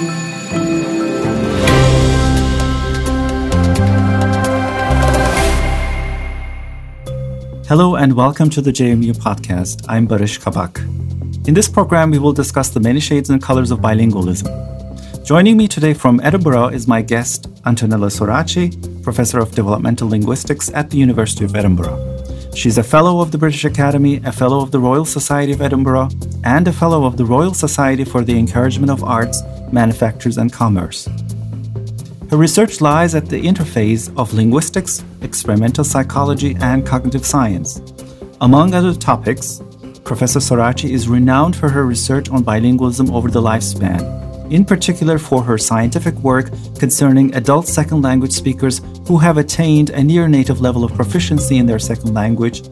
Hello and welcome to the JMU podcast. I'm Barış Kabak. In this program, we will discuss the many shades and colors of bilingualism. Joining me today from Edinburgh is my guest, Antonella Sorace, Professor of Developmental Linguistics at the University of Edinburgh. She's a Fellow of the British Academy, a Fellow of the Royal Society of Edinburgh, and a Fellow of the Royal Society for the Encouragement of Arts, Manufactures and Commerce. Her research lies at the interface of linguistics, experimental psychology, and cognitive science. Among other topics, Professor Sorace is renowned for her research on bilingualism over the lifespan, in particular for her scientific work concerning adult second language speakers who have attained a near native level of proficiency in their second language,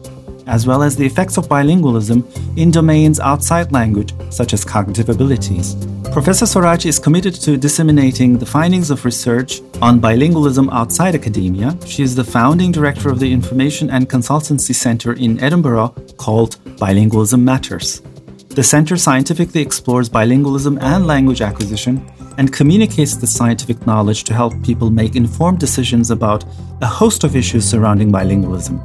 as well as the effects of bilingualism in domains outside language, such as cognitive abilities. Professor Sorace is committed to disseminating the findings of research on bilingualism outside academia. She is the founding director of the Information and Consultancy Center in Edinburgh called Bilingualism Matters. The center scientifically explores bilingualism and language acquisition and communicates the scientific knowledge to help people make informed decisions about a host of issues surrounding bilingualism.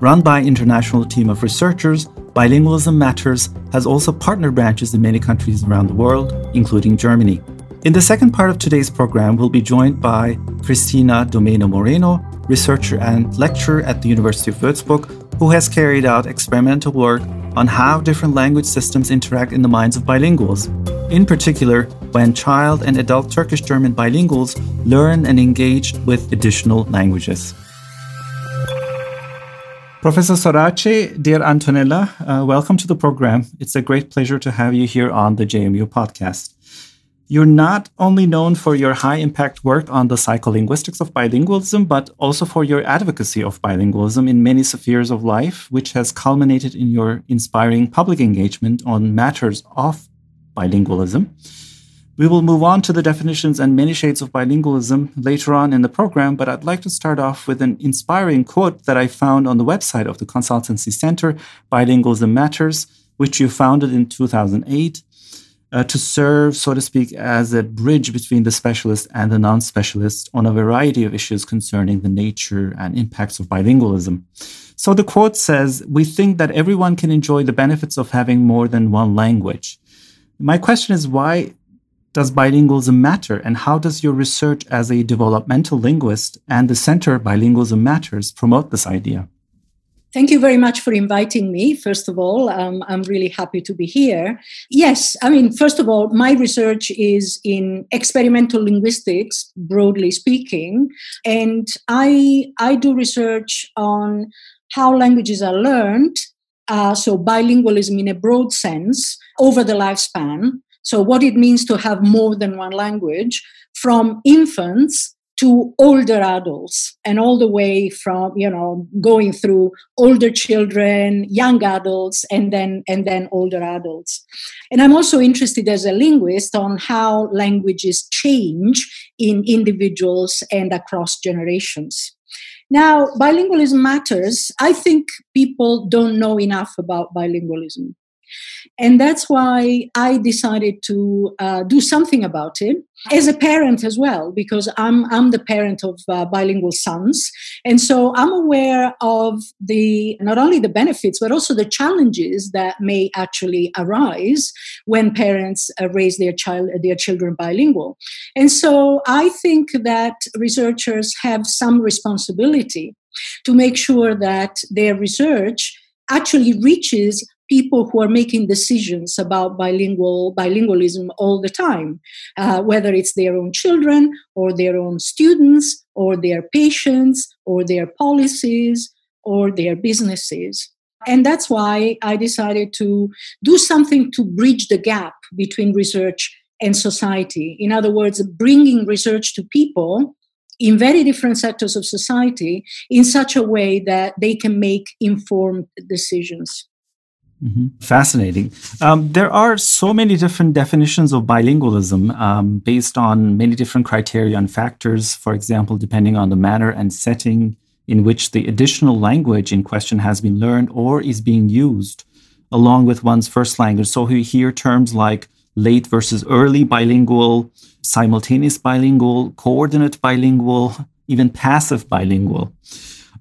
Run by an international team of researchers, Bilingualism Matters has also partner branches in many countries around the world, including Germany. In the second part of today's program, we'll be joined by Christina Domene Moreno, researcher and lecturer at the University of Würzburg, who has carried out experimental work on how different language systems interact in the minds of bilinguals. In particular, when child and adult Turkish German bilinguals learn and engage with additional languages. Professor Sorace, dear Antonella, uh, welcome to the program. It's a great pleasure to have you here on the JMU podcast. You're not only known for your high impact work on the psycholinguistics of bilingualism, but also for your advocacy of bilingualism in many spheres of life, which has culminated in your inspiring public engagement on matters of bilingualism. We will move on to the definitions and many shades of bilingualism later on in the program, but I'd like to start off with an inspiring quote that I found on the website of the Consultancy Center, Bilingualism Matters, which you founded in 2008 uh, to serve, so to speak, as a bridge between the specialist and the non specialist on a variety of issues concerning the nature and impacts of bilingualism. So the quote says, We think that everyone can enjoy the benefits of having more than one language. My question is why does bilingualism matter and how does your research as a developmental linguist and the Center Bilingualism Matters promote this idea? Thank you very much for inviting me. First of all, um, I'm really happy to be here. Yes, I mean, first of all, my research is in experimental linguistics, broadly speaking, and I I do research on how languages are learned. Uh, so bilingualism in a broad sense over the lifespan so, what it means to have more than one language from infants to older adults and all the way from you know going through older children young adults and then and then older adults. And i'm also interested as a linguist on how languages change in individuals and across generations. Now bilingualism matters. I think people don't know enough about bilingualism and that's why I decided to uh, do something about it as a parent as well, because I'm, I'm the parent of uh, bilingual sons. And so I'm aware of the not only the benefits, but also the challenges that may actually arise when parents uh, raise their child their children bilingual. And so I think that researchers have some responsibility to make sure that their research actually reaches people who are making decisions about bilingual bilingualism all the time, uh, whether it's their own children or their own students or their patients or their policies or their businesses. And that's why I decided to do something to bridge the gap between research and society. In other words, bringing research to people in very different sectors of society in such a way that they can make informed decisions. Mm-hmm. Fascinating. Um, there are so many different definitions of bilingualism um, based on many different criteria and factors. For example, depending on the manner and setting in which the additional language in question has been learned or is being used along with one's first language. So we hear terms like late versus early bilingual, simultaneous bilingual, coordinate bilingual, even passive bilingual.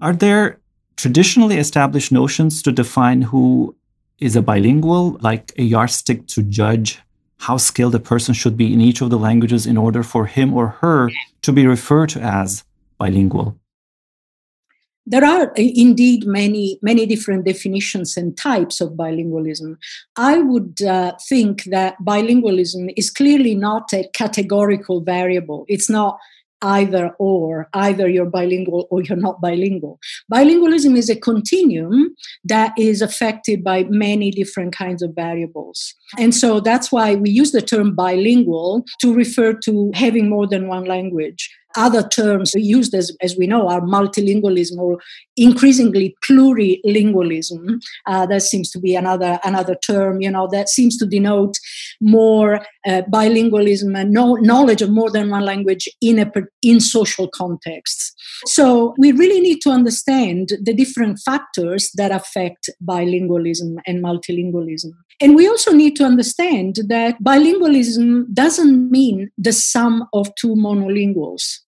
Are there traditionally established notions to define who is a bilingual, like a yardstick to judge how skilled a person should be in each of the languages in order for him or her to be referred to as bilingual? There are uh, indeed many, many different definitions and types of bilingualism. I would uh, think that bilingualism is clearly not a categorical variable. It's not either or either you're bilingual or you're not bilingual. Bilingualism is a continuum that is affected by many different kinds of variables. And so that's why we use the term bilingual to refer to having more than one language other terms used as, as we know are multilingualism or increasingly plurilingualism. Uh, that seems to be another another term, you know, that seems to denote more uh, bilingualism and no, knowledge of more than one language in a in social contexts. So we really need to understand the different factors that affect bilingualism and multilingualism. And we also need to understand that bilingualism doesn't mean the sum of two monolinguals.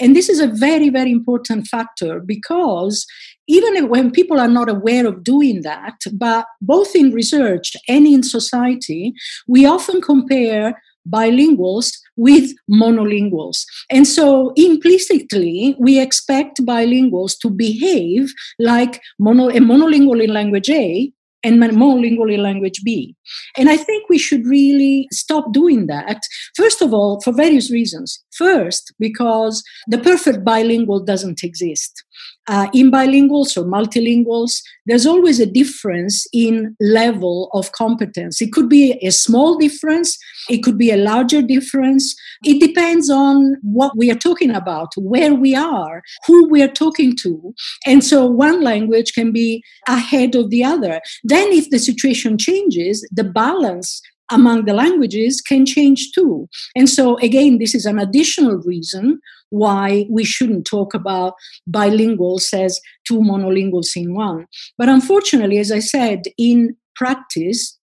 And this is a very, very important factor because even when people are not aware of doing that, but both in research and in society, we often compare bilinguals with monolinguals. And so implicitly, we expect bilinguals to behave like mono, a monolingual in language A and monolingual language B. And I think we should really stop doing that. First of all, for various reasons. First, because the perfect bilingual doesn't exist uh, in bilinguals or multilinguals, there's always a difference in level of competence. It could be a small difference, it could be a larger difference. It depends on what we are talking about, where we are, who we are talking to. And so one language can be ahead of the other. Then, if the situation changes, the balance among the languages can change too. And so, again, this is an additional reason why we shouldn't talk about bilinguals as two monolinguals in one. But unfortunately, as I said, in practice,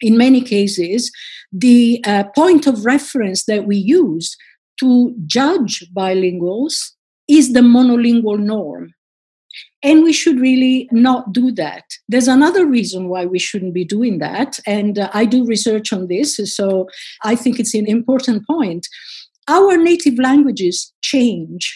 in many cases, the uh, point of reference that we use to judge bilinguals is the monolingual norm. And we should really not do that. There's another reason why we shouldn't be doing that. And uh, I do research on this, so I think it's an important point. Our native languages change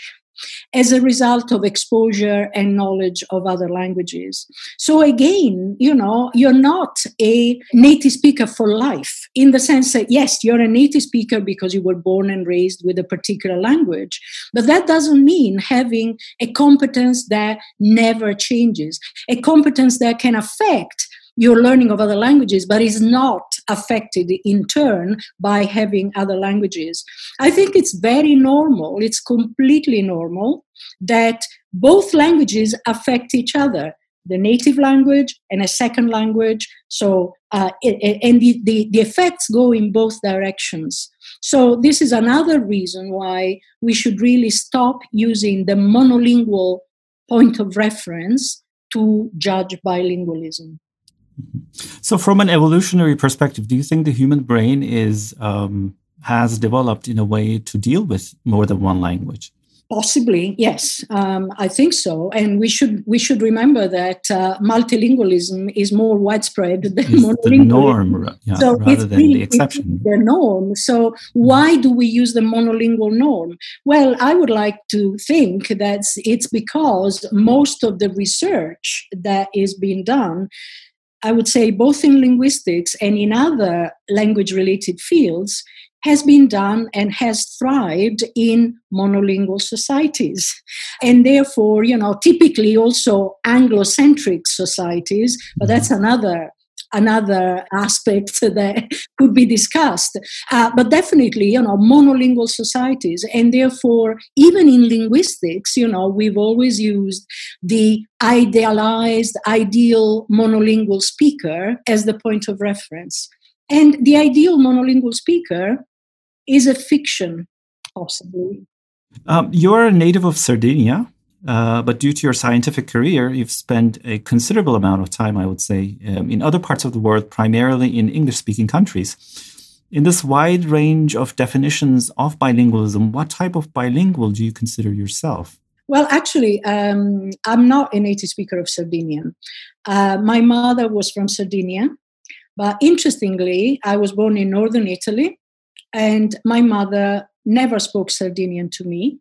as a result of exposure and knowledge of other languages. So, again, you know, you're not a native speaker for life in the sense that, yes, you're a native speaker because you were born and raised with a particular language, but that doesn't mean having a competence that never changes, a competence that can affect your learning of other languages, but is not affected in turn by having other languages. I think it's very normal, it's completely normal that both languages affect each other the native language and a second language. So, uh, and the, the, the effects go in both directions. So, this is another reason why we should really stop using the monolingual point of reference to judge bilingualism. So, from an evolutionary perspective, do you think the human brain is um, has developed in a way to deal with more than one language? Possibly, yes, um, I think so. And we should we should remember that uh, multilingualism is more widespread than it's monolingualism. The norm, yeah, so rather than really, the exception. The norm. So why do we use the monolingual norm? Well, I would like to think that it's because most of the research that is being done I would say, both in linguistics and in other language related fields, has been done and has thrived in monolingual societies. And therefore, you know, typically also Anglocentric societies, but that's another another aspect that could be discussed. Uh, but definitely, you know, monolingual societies. And therefore, even in linguistics, you know, we've always used the idealized, ideal monolingual speaker as the point of reference. And the ideal monolingual speaker is a fiction, possibly. Um, you're a native of Sardinia. Uh, but due to your scientific career, you've spent a considerable amount of time, I would say, um, in other parts of the world, primarily in English speaking countries. In this wide range of definitions of bilingualism, what type of bilingual do you consider yourself? Well, actually, um, I'm not a native speaker of Sardinian. Uh, my mother was from Sardinia, but interestingly, I was born in northern Italy, and my mother never spoke Sardinian to me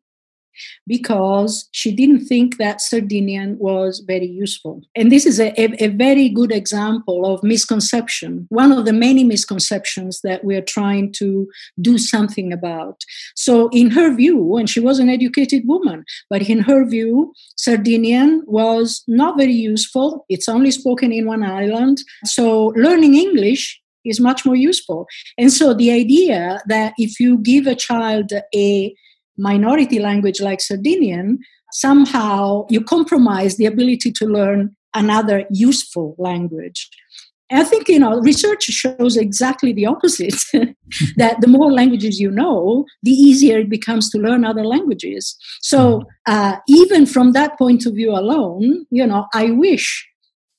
because she didn't think that Sardinian was very useful. And this is a, a, a, very good example of misconception, one of the many misconceptions that we're trying to do something about. So, in her view, and she was an educated woman, but in her view, Sardinian was not very useful. It's only spoken in one island. So, learning English is much more useful. And so the idea that if you give a child a minority language like Sardinian, somehow you compromise the ability to learn another useful language. I think you know research shows exactly the opposite. that the more languages you know, the easier it becomes to learn other languages. So mm-hmm. uh, even from that point of view alone, you know, I wish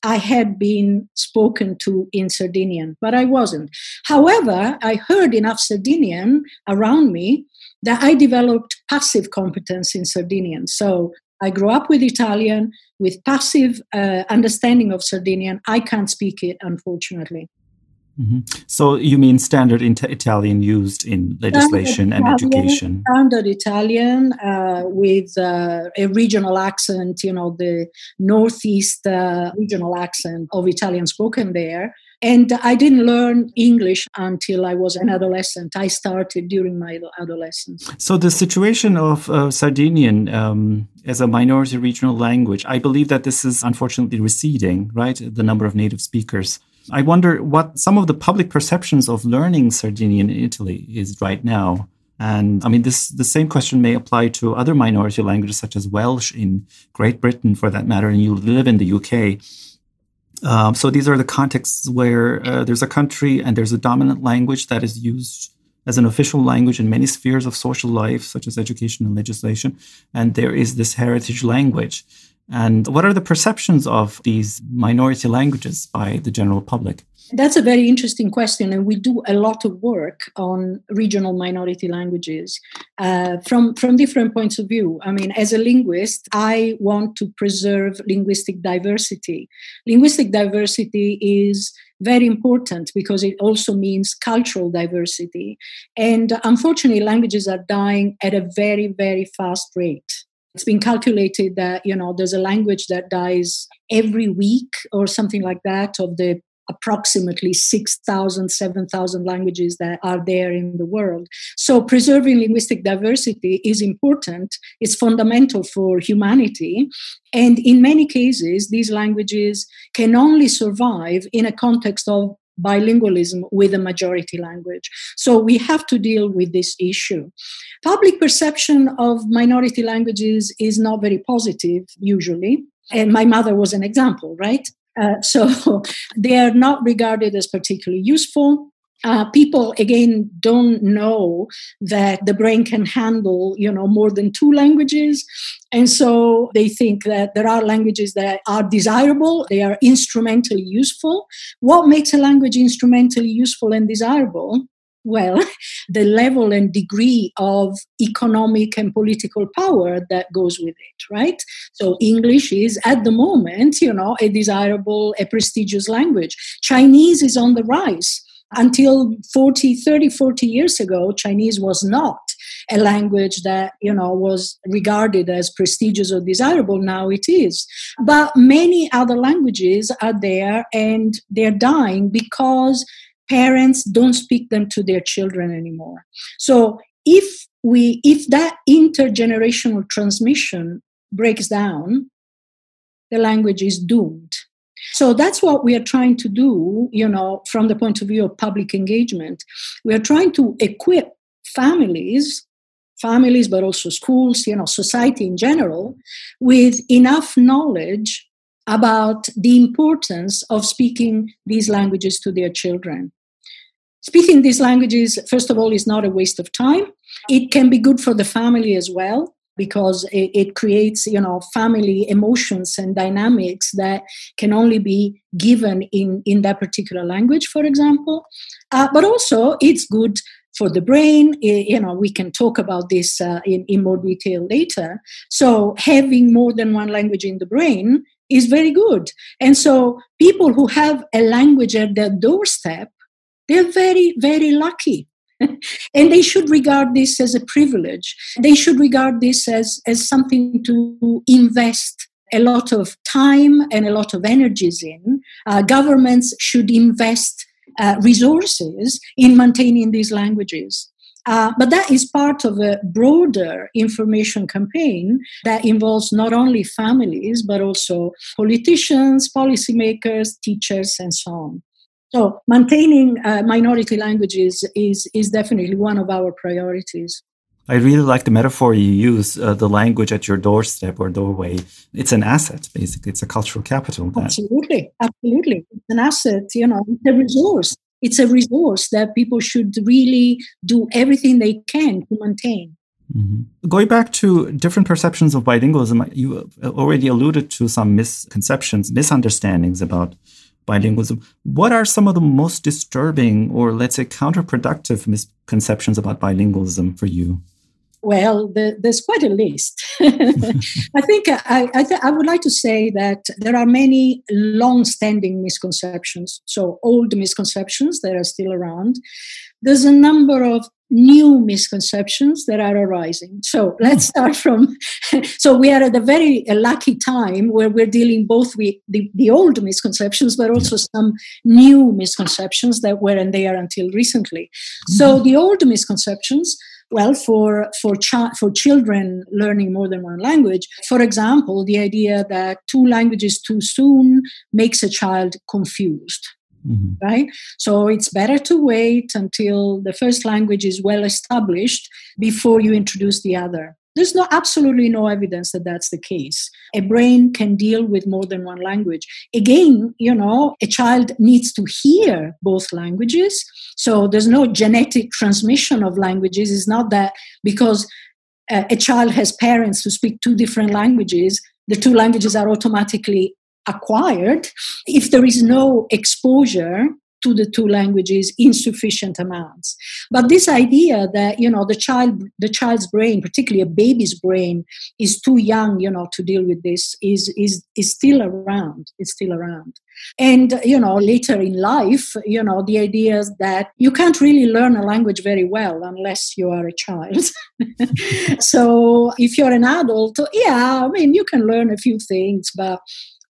I had been spoken to in Sardinian, but I wasn't. However, I heard enough Sardinian around me that I developed passive competence in Sardinian. So I grew up with Italian, with passive uh, understanding of Sardinian. I can't speak it, unfortunately. Mm-hmm. So you mean standard Italian used in legislation standard and Italian, education? Standard Italian uh, with uh, a regional accent, you know, the northeast uh, regional accent of Italian spoken there. And I didn't learn English until I was an adolescent. I started during my adolescence. So, the situation of uh, Sardinian um, as a minority regional language, I believe that this is unfortunately receding, right? The number of native speakers. I wonder what some of the public perceptions of learning Sardinian in Italy is right now. And I mean, this the same question may apply to other minority languages such as Welsh in Great Britain, for that matter, and you live in the UK. Um, so these are the contexts where uh, there's a country and there's a dominant language that is used as an official language in many spheres of social life, such as education and legislation. And there is this heritage language. And what are the perceptions of these minority languages by the general public? That's a very interesting question, and we do a lot of work on regional minority languages uh, from from different points of view. I mean, as a linguist, I want to preserve linguistic diversity. Linguistic diversity is very important because it also means cultural diversity, and unfortunately, languages are dying at a very very fast rate. It's been calculated that you know there's a language that dies every week or something like that of the approximately 6,000, 7,000 languages that are there in the world. So, preserving linguistic diversity is important, it's fundamental for humanity. And in many cases, these languages can only survive in a context of bilingualism with a majority language. So we have to deal with this issue. Public perception of minority languages is not very positive, usually. And my mother was an example, right? Uh, so they are not regarded as particularly useful. Uh, people again don't know that the brain can handle you know more than two languages and so they think that there are languages that are desirable they are instrumentally useful what makes a language instrumentally useful and desirable well, the level and degree of economic and political power that goes with it, right? So English is at the moment, you know, a desirable, a prestigious language. Chinese is on the rise. Until 40, 30, 40 years ago, Chinese was not a language that you know was regarded as prestigious or desirable now it is but many other languages are there and they're dying because parents don't speak them to their children anymore. So if we if that intergenerational transmission breaks down the language is doomed. So that's what we are trying to do you know from the point of view of public engagement. We are trying to equip families families but also schools you know society in general with enough knowledge about the importance of speaking these languages to their children. Speaking these languages, first of all, is not a waste of time. It can be good for the family as well. because it, it, creates you know family emotions and dynamics that can only be given in in that particular language for example uh, but also it's good for the brain you know we can talk about this uh, in, in more detail later so having more than one language in the brain is very good and so people who have a language at their doorstep they're very very lucky and they should regard this as a privilege. They should regard this as, as something to invest a lot of time and a lot of energies in. Uh, governments should invest uh, resources in maintaining these languages. Uh, but that is part of a broader information campaign that involves not only families, but also politicians, policymakers, teachers, and so on. So maintaining uh, minority languages is, is definitely one of our priorities. I really like the metaphor you use, uh, the language at your doorstep or doorway. It's an asset, basically. It's a cultural capital. That. Absolutely. Absolutely. It's an asset, you know, it's a resource. It's a resource that people should really do everything they can to maintain. Mm-hmm. Going back to different perceptions of bilingualism, you already alluded to some misconceptions, misunderstandings about bilingualism. What are some of the most disturbing or, let's say, counterproductive misconceptions about bilingualism for you? Well, the, there's quite a list. I think I, I, th- I, would like to say that there are many long standing misconceptions, so old misconceptions that are still around. There's a number of new misconceptions that are arising. So let's hmm. start from. so we are at a very lucky time where we're dealing both with the, the old misconceptions, but also some new misconceptions that weren't there until recently. So mm-hmm. the old misconceptions. Well, for for ch- for children learning more than one language, for example, the idea that two languages too soon makes a child confused mm-hmm. right? So it's better to wait until the first language is well established before you introduce the other. There's no absolutely no evidence that that's the case. A brain can deal with more than one language. Again, you know, a child needs to hear both languages. So there's no genetic transmission of languages. It's not that because uh, a child has parents who speak two different languages, the two languages are automatically acquired if there is no exposure to the two languages in sufficient amounts. But this idea that you know the child the child's brain particularly a baby's brain is too young you know to deal with this is is is still around it's still around. And you know later in life you know the idea is that you can't really learn a language very well unless you are a child. So if you're an adult yeah i mean you can learn a few things but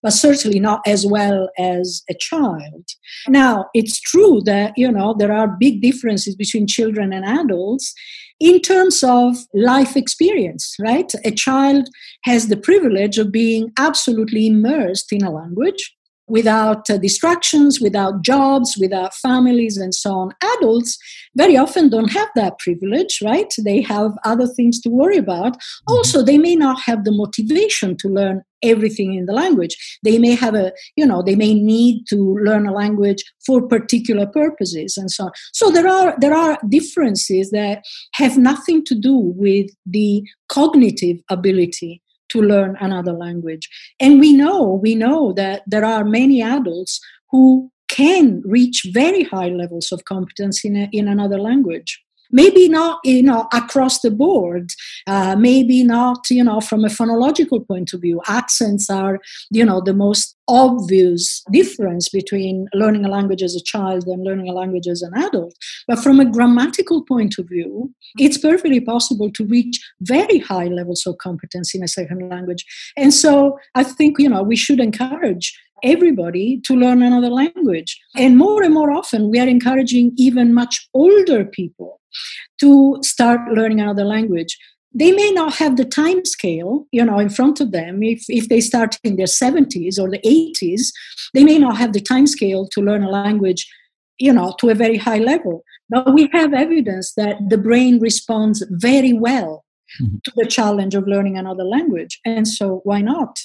but certainly not as well as a child. Now, it's true that, you know, there are big differences between children and adults in terms of life experience, right? A child has the privilege of being absolutely immersed in a language without uh, distractions, without jobs, without families, and so on. Adults very often don't have that privilege, right? They have other things to worry about. Mm-hmm. Also, they may not have the motivation to learn everything in the language. They may have a, you know, they may need to learn a language for particular purposes and so on. So there are there are differences that have nothing to do with the cognitive ability to learn another language. And we know, we know that there are many adults who can reach very high levels of competence in, a, in another language maybe not you know across the board uh, maybe not you know from a phonological point of view. Accents are you know the most obvious difference between learning a language as a child and learning a language as an adult. But from a grammatical point of view it's perfectly possible to reach very high levels of competence in a second language. And so i think you know we should encourage everybody to learn another language. And more and more often, we are encouraging even much older people to start learning another language. They may not have the time scale, you know, in front of them. If, if they start in their 70s or the 80s, they may not have the time scale to learn a language, you know, to a very high level. But we have evidence that the brain responds very well mm-hmm. to the challenge of learning another language. And so, why not?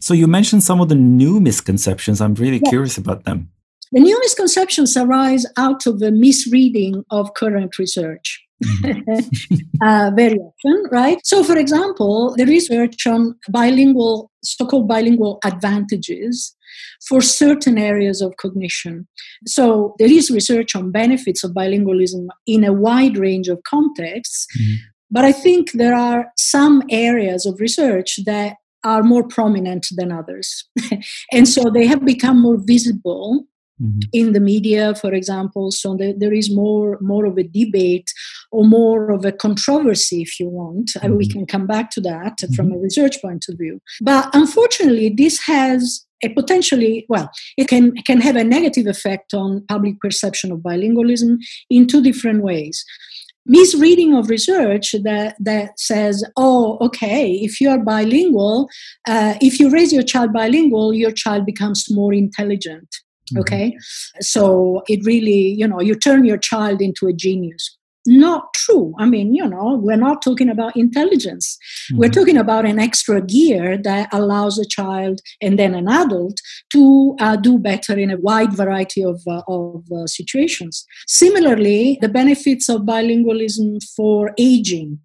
So, you mentioned some of the new misconceptions. I'm really yes. curious about them. The new misconceptions arise out of the misreading of current research. mm-hmm. uh, very often, right? So, for example, the research on bilingual, so called bilingual advantages for certain areas of cognition. So, there is research on benefits of bilingualism in a wide range of contexts. Mm-hmm. But I think there are some areas of research that are more prominent than others. and so they have become more visible mm-hmm. in the media, for example. So there, there is more, more of a debate or more of a controversy, if you want. Mm-hmm. We can come back to that mm-hmm. from a research point of view. But unfortunately, this has a potentially well it can can have a negative effect on public perception of bilingualism in two different ways misreading of research that that says oh okay if you are bilingual uh, if you raise your child bilingual your child becomes more intelligent. Mm-hmm. okay? So it really you know you turn your child into a genius not true. I mean, you know, we're not talking about intelligence. Mm-hmm. We're talking about an extra gear that allows a child and then an adult to uh, do better in a wide variety of, uh, of uh, situations. Similarly, the benefits of bilingualism for aging.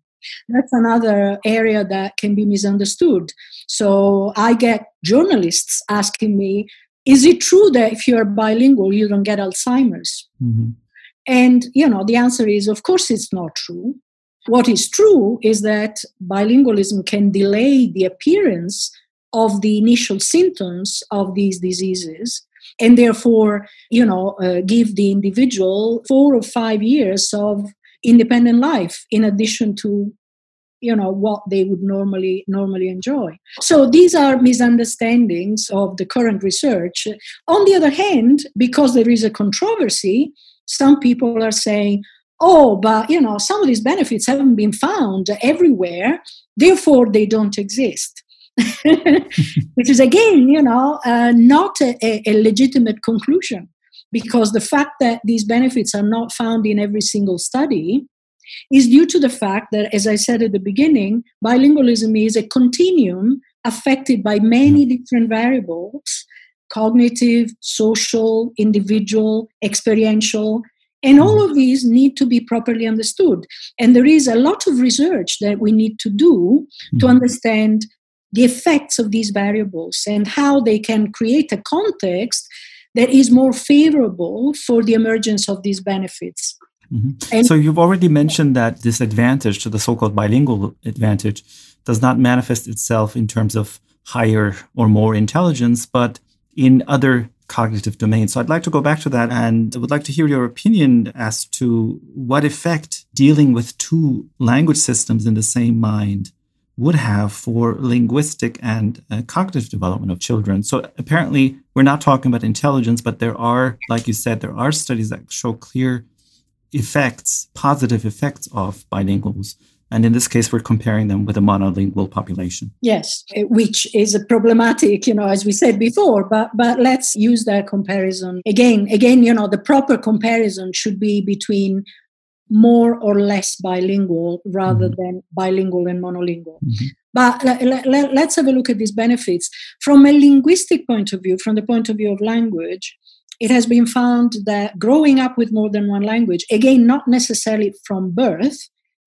That's another area that can be misunderstood. So I get journalists asking me, is it true that if you're bilingual, you don't get Alzheimer's? Mm-hmm. And, you know, the answer is, of course, it's not true. What is true is that bilingualism can delay the appearance of the initial symptoms of these diseases and therefore, you know, uh, give the individual four or five years of independent life in addition to you know what they would normally normally enjoy so these are misunderstandings of the current research on the other hand because there is a controversy some people are saying, oh, but you know, some of these benefits haven't been found everywhere, therefore they don't exist. Which is again, you know, uh, not a, a, legitimate conclusion because the fact that these benefits are not found in every single study is due to the fact that, as I said at the beginning, bilingualism is a continuum affected by many different variables cognitive, social, individual, experiential. And all of these need to be properly understood. And there is a lot of research that we need to do to mm-hmm. understand the effects of these variables and how they can create a context that is more favorable for the emergence of these benefits. Mm-hmm. so you've already mentioned that this advantage to the so-called bilingual advantage does not manifest itself in terms of higher or more intelligence, but in other cognitive domains. So I'd like to go back to that and I would like to hear your opinion as to what effect dealing with two language systems in the same mind would have for linguistic and uh, cognitive development of children. So apparently we're not talking about intelligence, but there are, like you said, there are studies that show clear effects, positive effects of bilinguals and in this case, we're comparing them with a monolingual population. Yes, eh, which is a problematic, you know, as we said before. But but let's use that comparison again. Again, you know, the proper comparison should be between more or less bilingual rather mm-hmm. than bilingual and monolingual. Mm-hmm. But let, let, let's have a look at these benefits from a linguistic point of view, from the point of view of language. It has been found that growing up with more than one language, again, not necessarily from birth,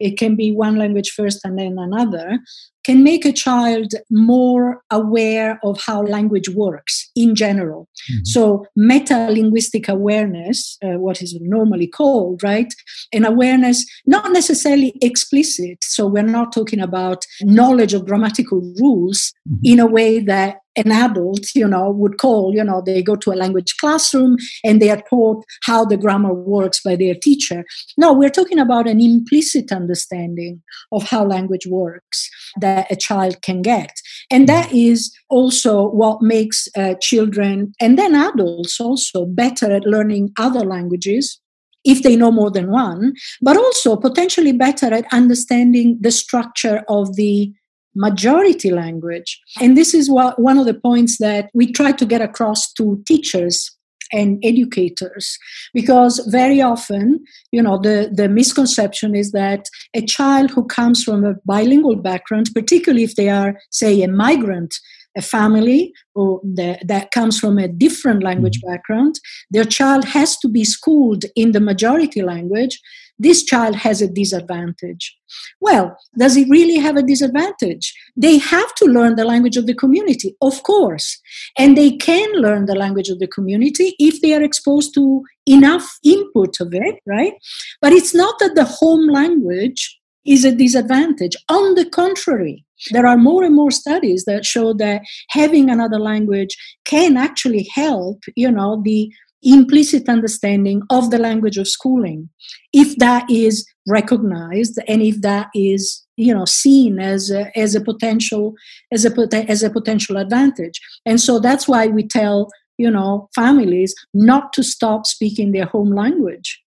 it can be one language first and then another, can make a child more aware of how language works in general. Mm-hmm. So, meta linguistic awareness, uh, what is normally called, right? An awareness, not necessarily explicit. So, we're not talking about knowledge of grammatical rules mm-hmm. in a way that an adult, you know, would call, you know, they go to a language classroom and they are taught how the grammar works by their teacher. No, we're talking about an implicit understanding of how language works that a child can get. And that is also what makes uh, children and then adults also better at learning other languages if they know more than one, but also potentially better at understanding the structure of the majority language. And this is what, one of the points that we try to get across to teachers and educators because very often you know the the misconception is that a child who comes from a bilingual background particularly if they are say a migrant a family or the, that comes from a different language mm-hmm. background their child has to be schooled in the majority language this child has a disadvantage. Well, does it really have a disadvantage? They have to learn the language of the community, of course. And they can learn the language of the community if they are exposed to enough input of it, right? But it's not that the home language is a disadvantage. On the contrary, there are more and more studies that show that having another language can actually help, you know, the implicit understanding of the language of schooling. If that is recognized and if that is you know seen as a, as a potential as a as a potential advantage. And so that's why we tell you know families not to stop speaking their home language.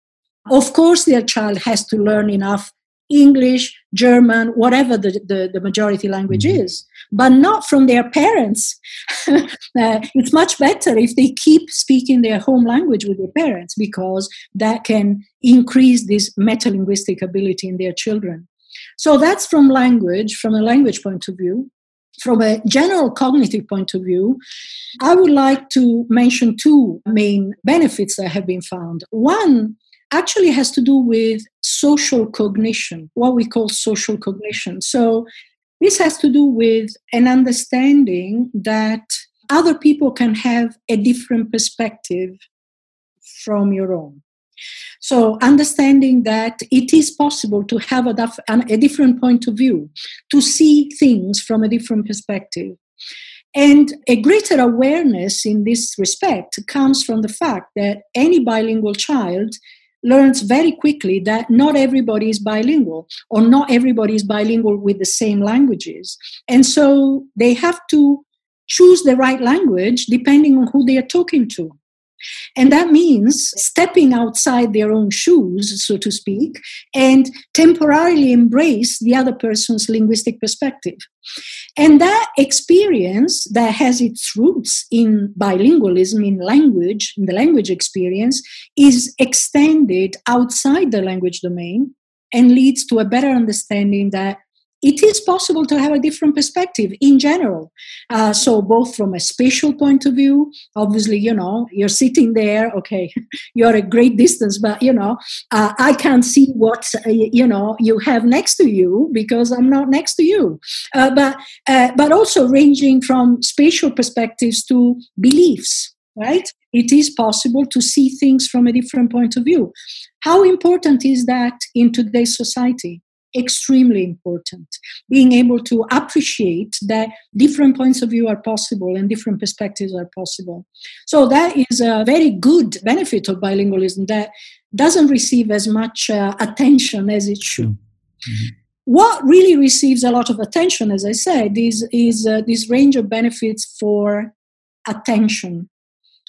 Of course their child has to learn enough English, German, whatever the, the, the majority language mm-hmm. is, but not from their parents. uh, it's much better if they keep speaking their home language with their parents because that can increase this metalinguistic ability in their children. So that's from language, from a language point of view. From a general cognitive point of view, I would like to mention two main benefits that have been found. One actually has to do with social cognition, what we call social cognition. So, this has to do with an understanding that other people can have a different perspective from your own. So, understanding that it is possible to have a, a, different point of view, to see things from a different perspective. And a greater awareness in this respect comes from the fact that any bilingual child learns very quickly that not everybody is bilingual or not everybody is bilingual with the same languages. And so they have to choose the right language depending on who they are talking to. And that means stepping outside their own shoes, so to speak, and temporarily embrace the other person's linguistic perspective. And that experience that has its roots in bilingualism, in language, in the language experience, is extended outside the language domain and leads to a better understanding that it is possible to have a different perspective in general. Uh, so, both from a spatial point of view, obviously, you know, you're sitting there, okay, you're a great distance, but, you know, uh, I can't see what, uh, you know, you have next to you because I'm not next to you. Uh, but, uh, but also ranging from spatial perspectives to beliefs, right? It is possible to see things from a different point of view. How important is that in today's society? Extremely important. Being able to appreciate that different points of view are possible and different perspectives are possible. So, that is a very good benefit of bilingualism that doesn't receive as much uh, attention as it should. Mm-hmm. What really receives a lot of attention, as I said, is, is uh, this range of benefits for attention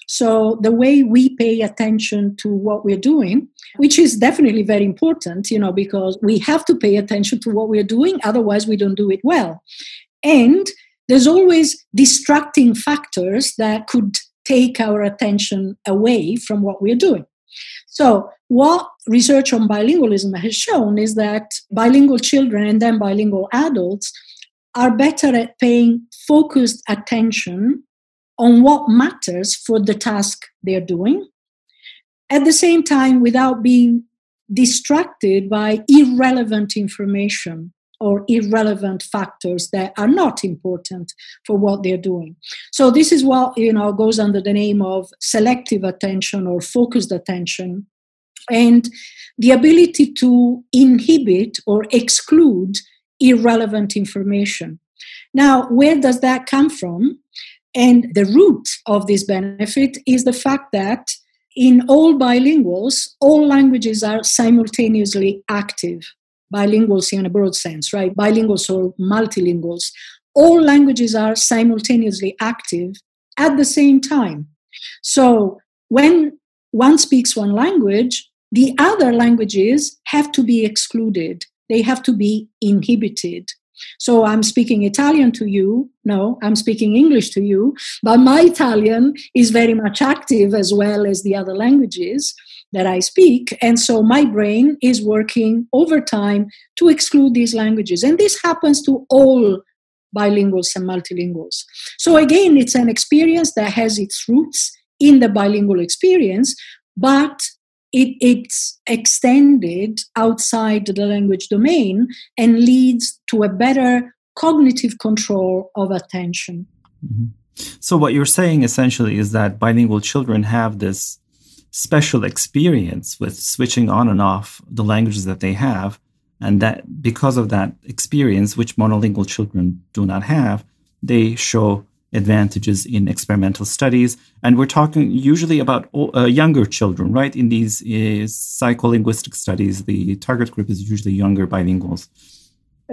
so the way we pay attention to what we're doing, which is definitely very important, you know, because we have to pay attention to what we're doing, otherwise we don't do it well. And there's always distracting factors that could take our attention away from what we're doing. So, what research on bilingualism has shown is that bilingual children and then bilingual adults are better at paying focused attention on what matters for the task they're doing, at the same time, without being distracted by irrelevant information or irrelevant factors that are not important for what they're doing. So this is what you know goes under the name of selective attention or focused attention and the ability to inhibit or exclude irrelevant information. Now, where does that come from? And the root of this benefit is the fact that in all bilinguals, all languages are simultaneously active. Bilinguals in a broad sense, right? Bilinguals or multilinguals. All languages are simultaneously active at the same time. So when one speaks one language, the other languages have to be excluded, they have to be inhibited. So I'm speaking Italian to you. No, I'm speaking English to you. But my Italian is very much active as well as the other languages that I speak. And so my brain is working overtime to exclude these languages. And this happens to all bilinguals and multilinguals. So again, it's an experience that has its roots in the bilingual experience, but it, it's extended outside the language domain and leads to a better cognitive control of attention. Mm-hmm. So, what you're saying essentially is that bilingual children have this special experience with switching on and off the languages that they have, and that because of that experience, which monolingual children do not have, they show advantages in experimental studies. And we're talking usually about uh, younger children, right? In these uh, psycholinguistic studies, the target group is usually younger bilinguals.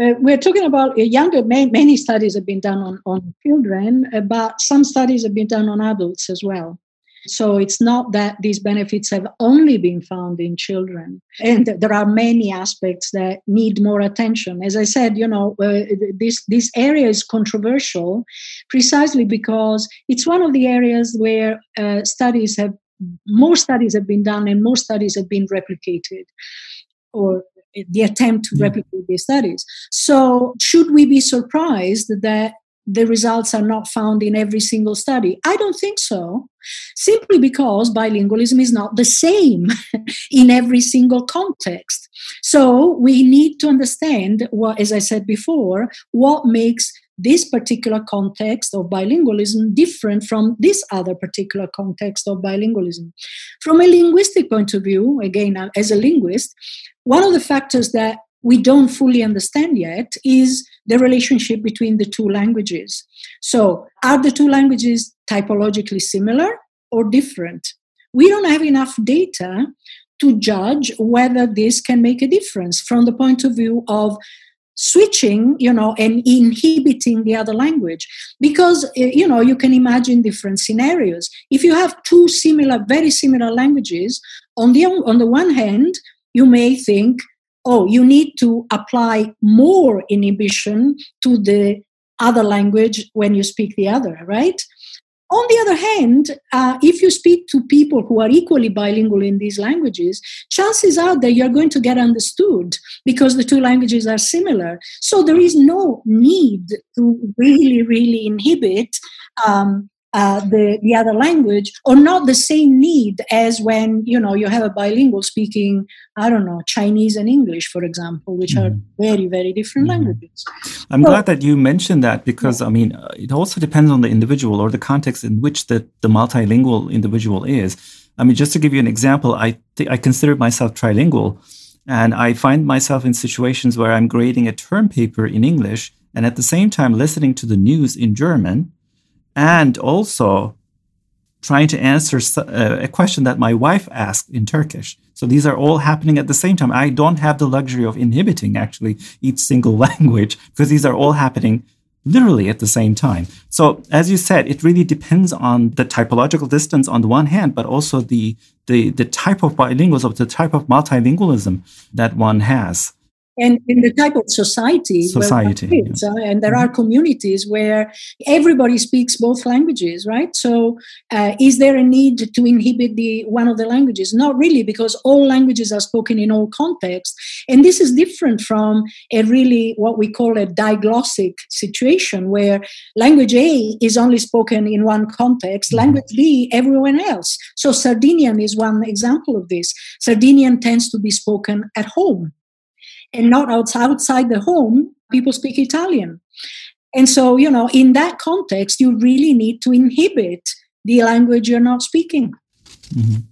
Uh, we're talking about uh, younger, many studies have been done on, on children, uh, but some studies have been done on adults as well. So it's not that these benefits have only been found in children. And there are many aspects that need more attention. As I said, you know, uh, this, this area is controversial precisely because it's one of the areas where uh, studies have, more studies have been done and more studies have been replicated or the attempt to replicate these studies. So, should we be surprised that the results are not found in every single study? I don't think so, simply because bilingualism is not the same in every single context. So we need to understand what, as I said before, what makes this particular context of bilingualism different from this other particular context of bilingualism. From a linguistic point of view, again, as a linguist, one of the factors that we don't fully understand yet is the relationship between the two languages. So, are the two languages typologically similar or different? We don't have enough data to judge whether this can make a difference from the point of view of switching you know and inhibiting the other language because eh, you know you can imagine different scenarios if you have two similar very similar languages on the on the one hand you may think oh, you need to apply more inhibition to the other language when you speak the other, right? On the other hand, uh, if you speak to people who are equally bilingual in these languages, chances are that you're going to get understood because the two languages are similar. So there is no need to really, really inhibit um, uh, the, the other language or not the same need as when you know you have a bilingual speaking i don't know chinese and english for example which mm-hmm. are very very different mm-hmm. languages i'm so, glad that you mentioned that because yeah. i mean it also depends on the individual or the context in which the, the multilingual individual is i mean just to give you an example i th- i consider myself trilingual and i find myself in situations where i'm grading a term paper in english and at the same time listening to the news in german and also trying to answer uh, a question that my wife asked in Turkish. So these are all happening at the same time. I don't have the luxury of inhibiting actually each single language because these are all happening literally at the same time. So as you said, it really depends on the typological distance on the one hand, but also the the, the type of bilingualism, the type of multilingualism that one has and in the type of society, society lives, yeah. uh, and there are communities where everybody speaks both languages right? So uh, is there a need to inhibit the one of the languages? Not really because all languages are spoken in all contexts. And this is different from a really what we call a diglossic situation where language a is only spoken in one context mm-hmm. language b everyone else. So sardinian is one example of this. Sardinian tends to be spoken at home and not outside the home, people speak Italian. And so, you know, in that context, you really need to inhibit the language you're not speaking. Mm-hmm.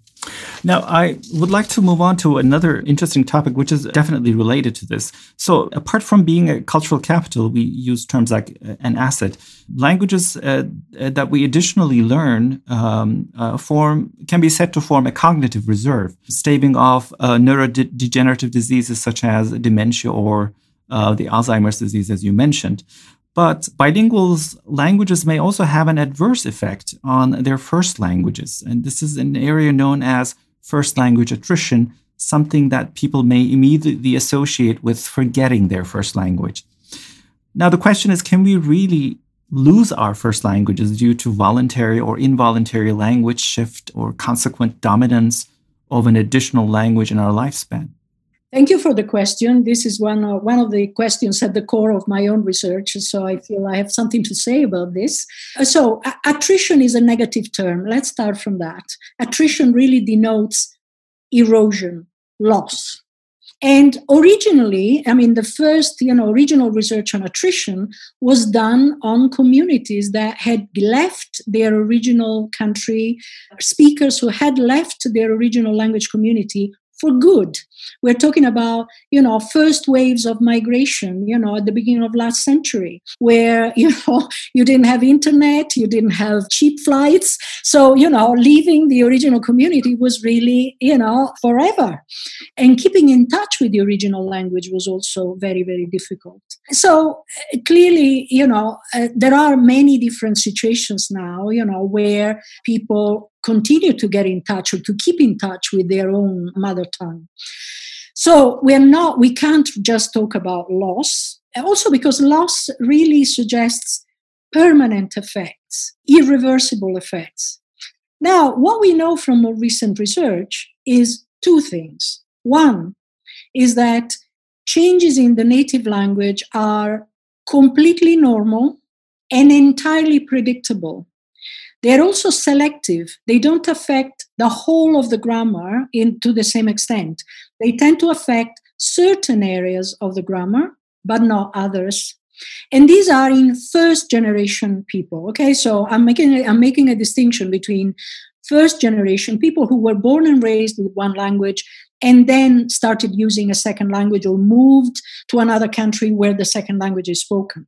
Now, I would like to move on to another interesting topic, which is definitely related to this. So, apart from being a cultural capital, we use terms like uh, an asset. Languages uh, uh, that we additionally learn um, uh, form can be said to form a cognitive reserve, staving off uh, neurodegenerative diseases such as dementia or uh, the Alzheimer's disease, as you mentioned. But bilinguals' languages may also have an adverse effect on their first languages. And this is an area known as first language attrition, something that people may immediately associate with forgetting their first language. Now, the question is can we really lose our first languages due to voluntary or involuntary language shift or consequent dominance of an additional language in our lifespan? Thank you for the question. This is one of, one of the questions at the core of my own research, so I feel I have something to say about this. Uh, so, attrition is a negative term. Let's start from that. Attrition really denotes erosion, loss. And originally, I mean, the first, you know, original research on attrition was done on communities that had left their original country, speakers who had left their original language community for good. We're talking about, you know, first waves of migration, you know, at the beginning of last century, where, you know, you didn't have internet, you didn't have cheap flights. So, you know, leaving the original community was really, you know, forever. And keeping in touch with the original language was also very, very difficult. So uh, clearly, you know, uh, there are many different situations now, you know, where people continue to get in touch or to keep in touch with their own mother tongue. So we're not, we can't just talk about loss. Also, because loss really suggests permanent effects, irreversible effects. Now, what we know from more recent research is two things. One is that changes in the native language are completely normal and entirely predictable. They're also selective. They don't affect the whole of the grammar in, to the same extent. They tend to affect certain areas of the grammar, but not others. And these are in first generation people. Okay, so I'm making a, I'm making a distinction between first generation people who were born and raised with one language and then started using a second language or moved to another country where the second language is spoken.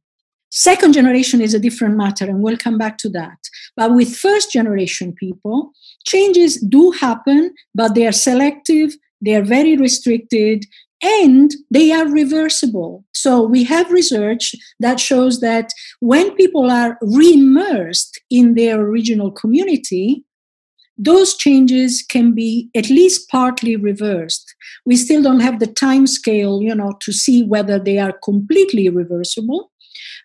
Second generation is a different matter, and we'll come back to that. But with first generation people, changes do happen, but they are selective, they are very restricted, and they are reversible. So we have research that shows that when people are re-immersed in their original community, those changes can be at least partly reversed. We still don't have the time scale, you know, to see whether they are completely reversible.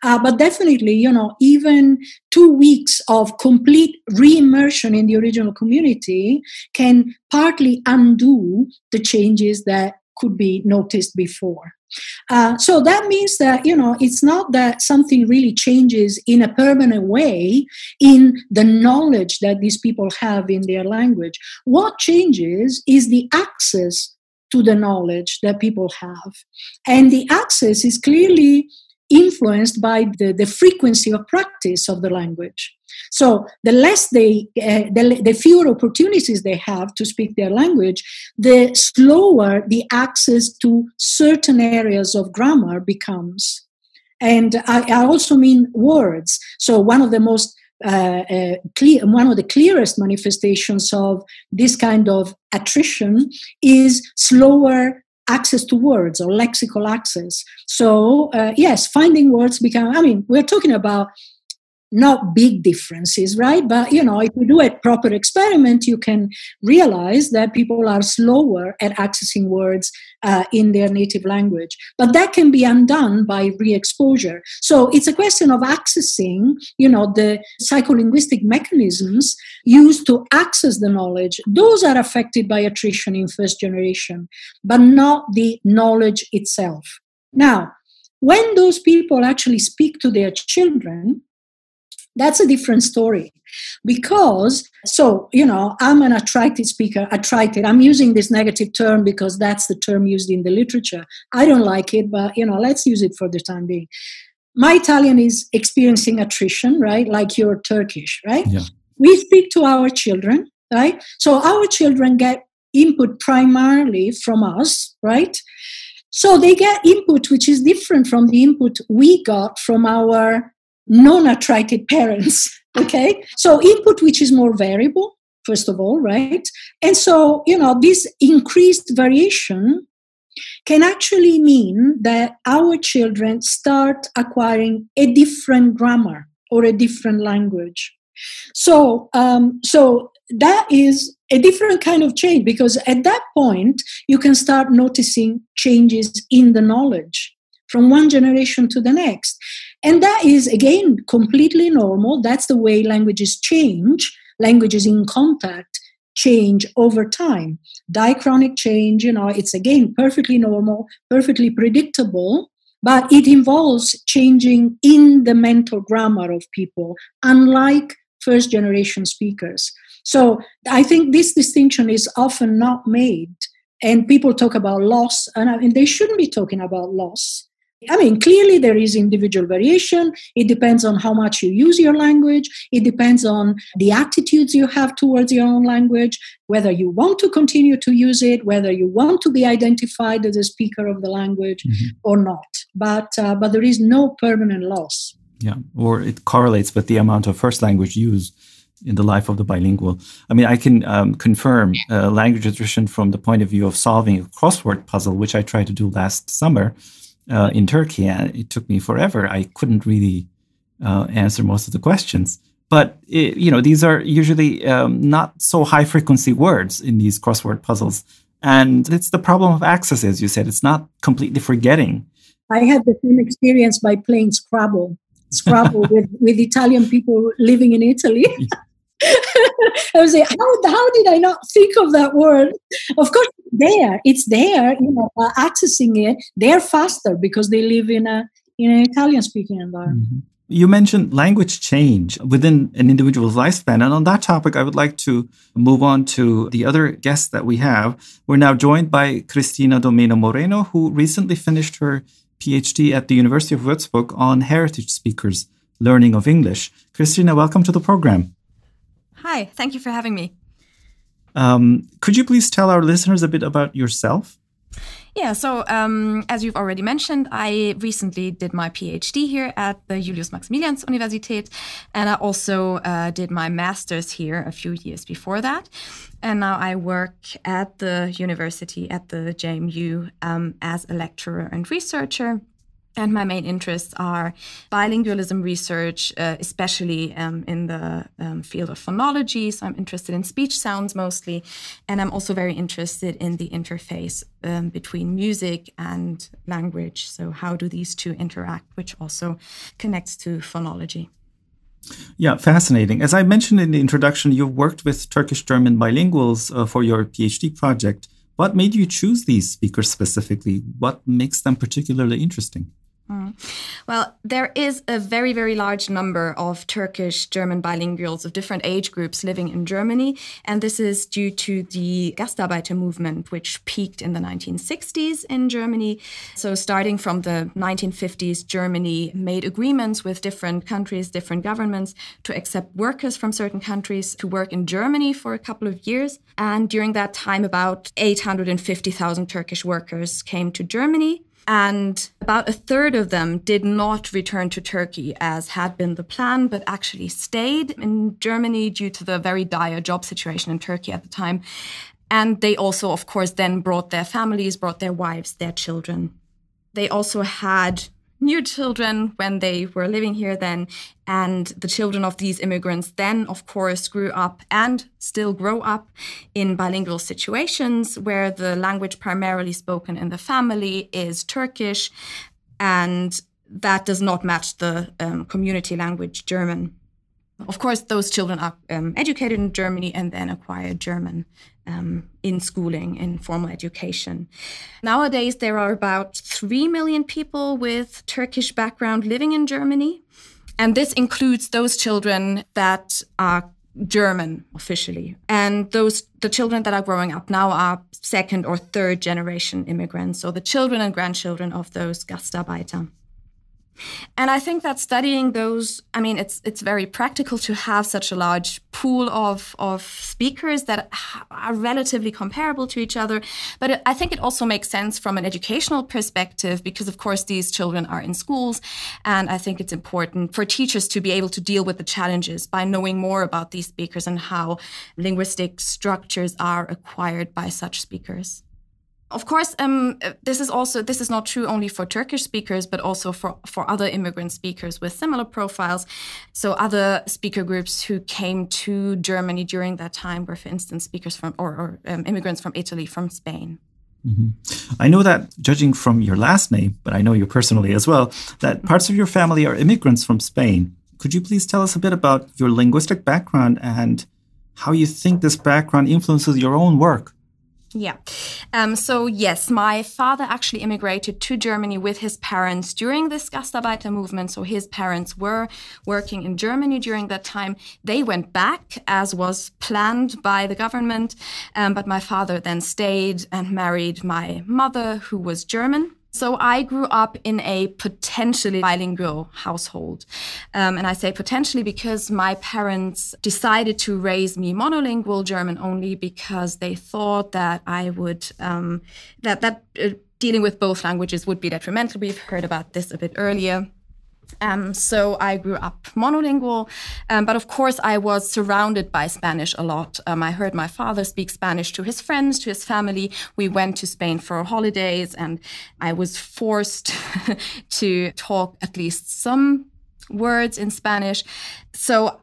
Uh, but definitely, you know, even two weeks of complete re-immersion in the original community can partly undo the changes that could be noticed before. Uh, so that means that you know it's not that something really changes in a permanent way in the knowledge that these people have in their language. What changes is the access to the knowledge that people have, and the access is clearly influenced by the, the frequency of practice of the language. So the less they, uh, the, the fewer opportunities they have to speak their language, the slower the access to certain areas of grammar becomes. And I, I also mean words. So one of the most uh, uh, clear, one of the clearest manifestations of this kind of attrition is slower access to words or lexical access. So, uh, yes, finding words become, I mean, we're talking about not big differences, right? But you know, if you do a proper experiment, you can realize that people are slower at accessing words uh, in their native language. But that can be undone by re-exposure. So it's a question of accessing, you know, the psycholinguistic mechanisms used to access the knowledge. Those are affected by attrition in first generation, but not the knowledge itself. Now, when those people actually speak to their children, that's a different story. Because so you know i'm an attrited speaker attrited i'm using this negative term because that's the term used in the literature. I don't like it but you know let's use it for the time being. My italian is experiencing attrition right? Like your turkish right? Yeah. we speak to our children right? So our children get input primarily from us right? So they get input which is different from the input we got from our non-attrited parents okay? So input which is more variable first of all right? And so you know this increased variation can actually mean that our children start acquiring a different grammar or a different language. So um, so that is a different kind of change because at that point you can start noticing changes in the knowledge from one generation to the next and that is, again, completely normal. That's the way languages change. Languages in contact change over time. Diachronic change, you know, it's again perfectly normal, perfectly predictable, but it involves changing in the mental grammar of people, unlike first generation speakers. So I think this distinction is often not made. And people talk about loss, and, uh, mean, they shouldn't be talking about loss. I mean, clearly there is individual variation. It depends on how much you use your language. It depends on the attitudes you have towards your own language, whether you want to continue to use it, whether you want to be identified as a speaker of the language mm-hmm. or not. But, uh, but there is no permanent loss. Yeah, or it correlates with the amount of first language use in the life of the bilingual. I mean, I can um, confirm uh, language attrition from the point of view of solving a crossword puzzle, which I tried to do last summer uh, in Turkey, and it took me forever. I couldn't really uh, answer most of the questions. But it, you know, these are usually um, not so high frequency words in these crossword puzzles, and it's the problem of access, as you said. It's not completely forgetting. I had the same experience by playing Scrabble. Scrabble with, with Italian people living in Italy. I was like, how, how did I not think of that word? Of course, there. It's there. You know, uh, accessing it, they're faster because they live in a in an Italian speaking environment. Mm-hmm. You mentioned language change within an individual's lifespan. And on that topic, I would like to move on to the other guests that we have. We're now joined by Christina Domene Moreno, who recently finished her PhD at the University of Würzburg on heritage speakers learning of English. Christina, welcome to the program. Hi, thank you for having me. Um, could you please tell our listeners a bit about yourself? Yeah, so um, as you've already mentioned, I recently did my PhD here at the Julius Maximilians Universität, and I also uh, did my master's here a few years before that. And now I work at the university at the JMU um, as a lecturer and researcher and my main interests are bilingualism research, uh, especially um, in the um, field of phonology. So I'm interested in speech sounds mostly. And I'm also very interested in the interface um, between music and language. So, how do these two interact, which also connects to phonology. Yeah, fascinating. As I mentioned in the introduction, you've worked with Turkish German bilinguals uh, for your PhD project. What made you choose these speakers specifically? What makes them particularly interesting? Mm. Well, there is a very, very large number of Turkish German bilinguals of different age groups living in Germany. And this is due to the Gastarbeiter movement, which peaked in the 1960s in Germany. So, starting from the 1950s, Germany made agreements with different countries, different governments to accept workers from certain countries to work in Germany for a couple of years. And during that time, about 850,000 Turkish workers came to Germany. And about a third of them did not return to Turkey as had been the plan, but actually stayed in Germany due to the very dire job situation in Turkey at the time. And they also, of course, then brought their families, brought their wives, their children. They also had new children when they were living here then. And the children of these immigrants then, of course, grew up and still grow up in bilingual situations where the language primarily spoken in the family is Turkish. And that does not match the um, community language German. Of course, those children are um, educated in Germany and then acquire German um, in schooling, in formal education. Nowadays, there are about 3 million people with Turkish background living in Germany. And this includes those children that are German officially. And those the children that are growing up now are second or third generation immigrants, so the children and grandchildren of those Gastarbeiter. And I think that studying those, I mean, it's it's very practical to have such a large pool of of speakers that are relatively comparable to each other. But I think it also makes sense from an educational perspective because, of course, these children are in schools, and I think it's important for teachers to be able to deal with the challenges by knowing more about these speakers and how linguistic structures are acquired by such speakers. Of course, um, this is also this is not true only for Turkish speakers, but also for for other immigrant speakers with similar profiles. So other speaker groups who came to Germany during that time were, for instance, speakers from or, or um, immigrants from Italy, from Spain. Mm-hmm. I know that, judging from your last name, but I know you personally as well, that parts of your family are immigrants from Spain. Could you please tell us a bit about your linguistic background and how you think this background influences your own work? Yeah. Um, so, yes, my father actually immigrated to Germany with his parents during this Gastarbeiter movement. So, his parents were working in Germany during that time. They went back, as was planned by the government. Um, but my father then stayed and married my mother, who was German. So I grew up in a potentially bilingual household. Um, and I say potentially because my parents decided to raise me monolingual German only because they thought that I would, um, that, that uh, dealing with both languages would be detrimental. We've heard about this a bit earlier. Um, so I grew up monolingual, um, but of course I was surrounded by Spanish a lot. Um, I heard my father speak Spanish to his friends, to his family. We went to Spain for holidays, and I was forced to talk at least some words in Spanish. So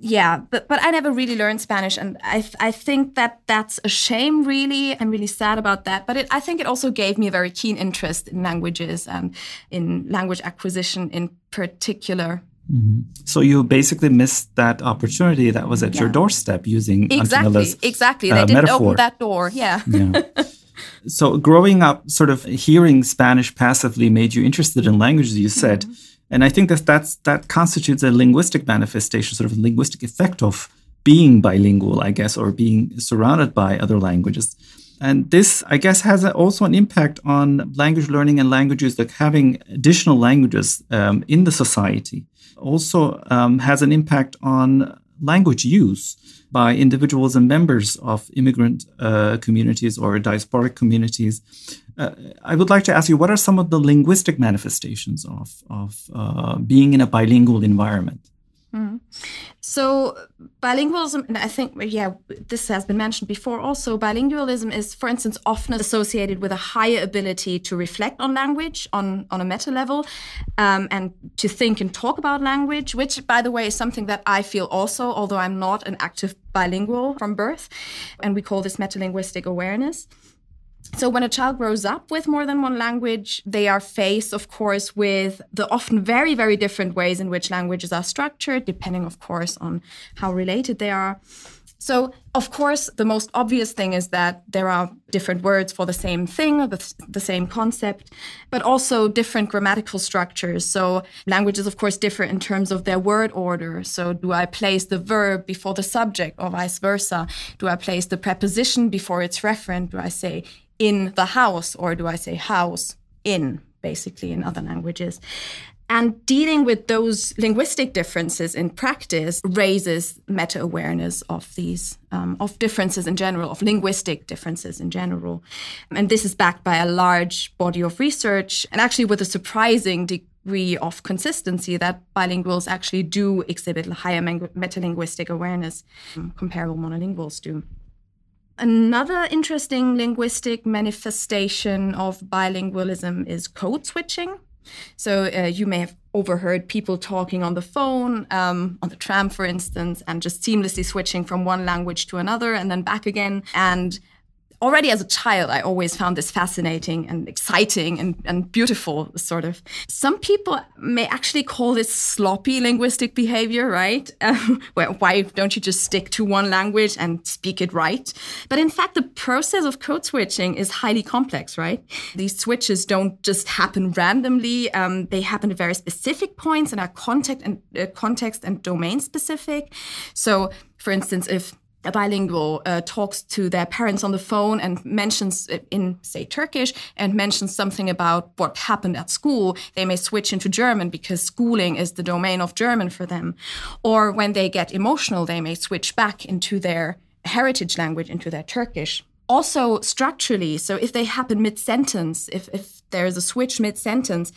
yeah, but but I never really learned Spanish, and I I think that that's a shame. Really, I'm really sad about that. But it, I think it also gave me a very keen interest in languages and in language acquisition in particular. Mm-hmm. So you basically missed that opportunity that was at yeah. your doorstep using exactly exactly. Uh, they didn't metaphor. open that door. Yeah. yeah. so growing up, sort of hearing Spanish passively made you interested in languages. You said. Mm-hmm and I think that that's, that constitutes a linguistic manifestation, sort of a linguistic effect of being bilingual, I guess, or being surrounded by other languages. And this, I guess, has also an impact on language learning and languages, like having additional languages um, in the society. Also um, has an impact on language use by individuals and members of immigrant uh, communities or diasporic communities. Uh, I would like to ask you what are some of the linguistic manifestations of, of uh, being in a bilingual environment? So bilingualism, and I think yeah, this has been mentioned before. Also, bilingualism is, for instance, often associated with a higher ability to reflect on language on on a meta level, um, and to think and talk about language. Which, by the way, is something that I feel also, although I'm not an active bilingual from birth, and we call this metalinguistic awareness. So, when a child grows up with more than one language, they are faced, of course, with the often very, very different ways in which languages are structured, depending, of course, on how related they are. So, of course, the most obvious thing is that there are different words for the same thing, the, the same concept, but also different grammatical structures. So, languages, of course, differ in terms of their word order. So, do I place the verb before the subject or vice versa? Do I place the preposition before its referent? Do I say in the house, or do I say house in, basically, in other languages? And dealing with those linguistic differences in practice raises meta awareness of these, um, of differences in general, of linguistic differences in general. And this is backed by a large body of research and actually with a surprising degree of consistency that bilinguals actually do exhibit higher metalinguistic awareness um, comparable monolinguals do. Another interesting linguistic manifestation of bilingualism is code switching. So uh, you may have overheard people talking on the phone, um, on the tram, for instance, and just seamlessly switching from one language to another and then back again. And already as a child, I always found this fascinating and exciting and, and beautiful, sort of. Some people may actually call this sloppy linguistic behavior, right? Um, well, why don't you just stick to one language and speak it right? But in fact, the process of code switching is highly complex, right? These switches don't just happen randomly. Um, they happen at very specific points and are context and uh, context and domain specific. So, for instance, if bilingual uh, talks to their parents on the phone and mentions in say turkish and mentions something about what happened at school. They may switch into german because schooling is the domain of german for them. Or when they get emotional they may switch back into their heritage language into their turkish. Also structurally so if they happen mid sentence if, if there's a switch mid sentence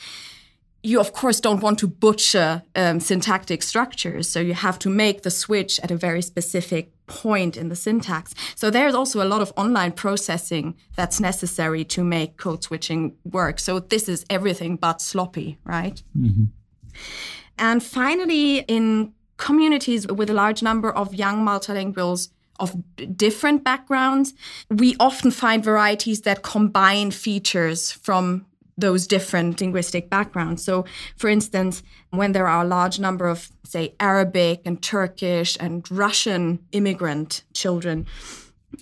you of course don't want to butcher um, syntactic structures. So you have to make the switch at a very specific point in the syntax. So there's also a lot of online processing that's necessary to make code switching work. So this is everything but sloppy right? Mm-hmm. and finally in communities with a large number of young multilinguals of different backgrounds, we often find varieties that combine features from those different linguistic backgrounds. So, for instance, when there are a large number of, say, Arabic and Turkish and Russian immigrant children,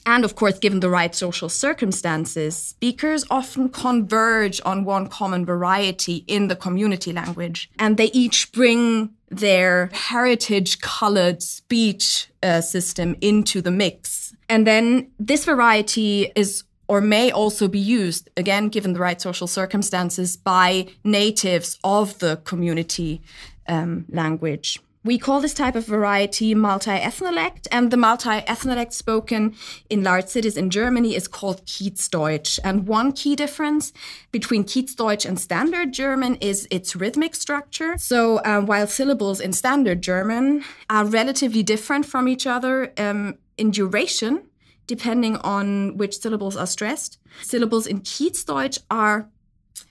And of course, given the right social circumstances, speakers often converge on one common variety in the community language. And they each bring their heritage colored speech uh, system into the mix. And then this variety is or may also be used, again, given the right social circumstances, by natives of the community um, language. We call this type of variety multi-ethnolect, and the multi-ethnolect spoken in large cities in Germany is called Kiezdeutsch. And one key difference between Kiezdeutsch and Standard German is its rhythmic structure. So um, while syllables in Standard German are relatively different from each other um, in duration, depending on which syllables are stressed, syllables in Kiezdeutsch are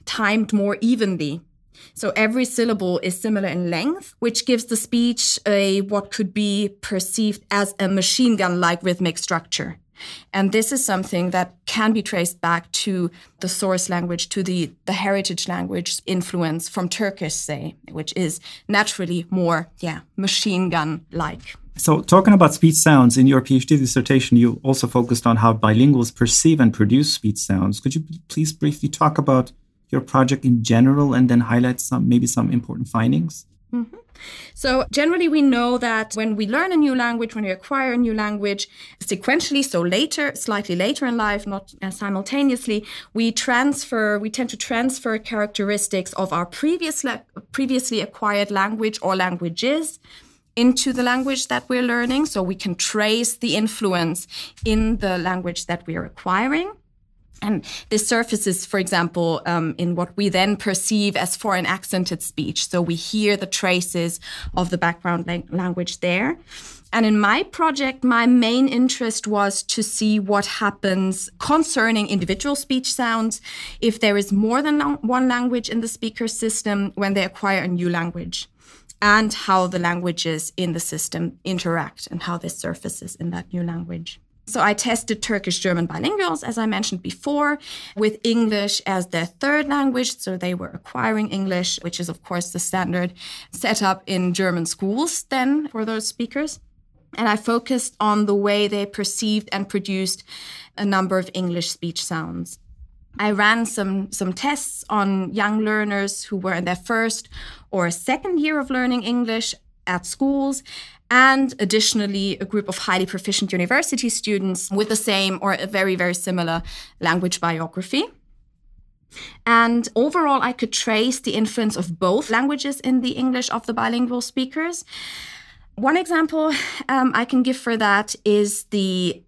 timed more evenly. So every syllable is similar in length, which gives the speech a what could be perceived as a machine gun like rhythmic structure. And this is something that can be traced back to the source language, to the, the heritage language influence from Turkish, say, which is naturally more, yeah, machine gun like. So, talking about speech sounds, in your PhD dissertation, you also focused on how bilinguals perceive and produce speech sounds. Could you please briefly talk about your project in general and then highlight some maybe some important findings? Mm-hmm. So, generally, we know that when we learn a new language, when we acquire a new language sequentially, so later, slightly later in life, not uh, simultaneously, we transfer, we tend to transfer characteristics of our previous previously acquired language or languages into the language that we're learning. So, we can trace the influence in the language that we're acquiring. And this surfaces, for example, um, in what we then perceive as foreign accented speech. So we hear the traces of the background language there. And in my project, my main interest was to see what happens concerning individual speech sounds if there is more than one language in the speaker system when they acquire a new language, and how the languages in the system interact and how this surfaces in that new language. So I tested Turkish German bilinguals, as I mentioned before, with English as their third language. So they were acquiring English, which is, of course, the standard setup in German schools then for those speakers. And I focused on the way they perceived and produced a number of English speech sounds. I ran some, some tests on young learners who were in their first or second year of learning English at schools and additionally a group of highly proficient university students with the same or a very, very similar language biography. And overall, I could trace the influence of both languages in the English of the bilingual speakers. One example um, I can give for that is the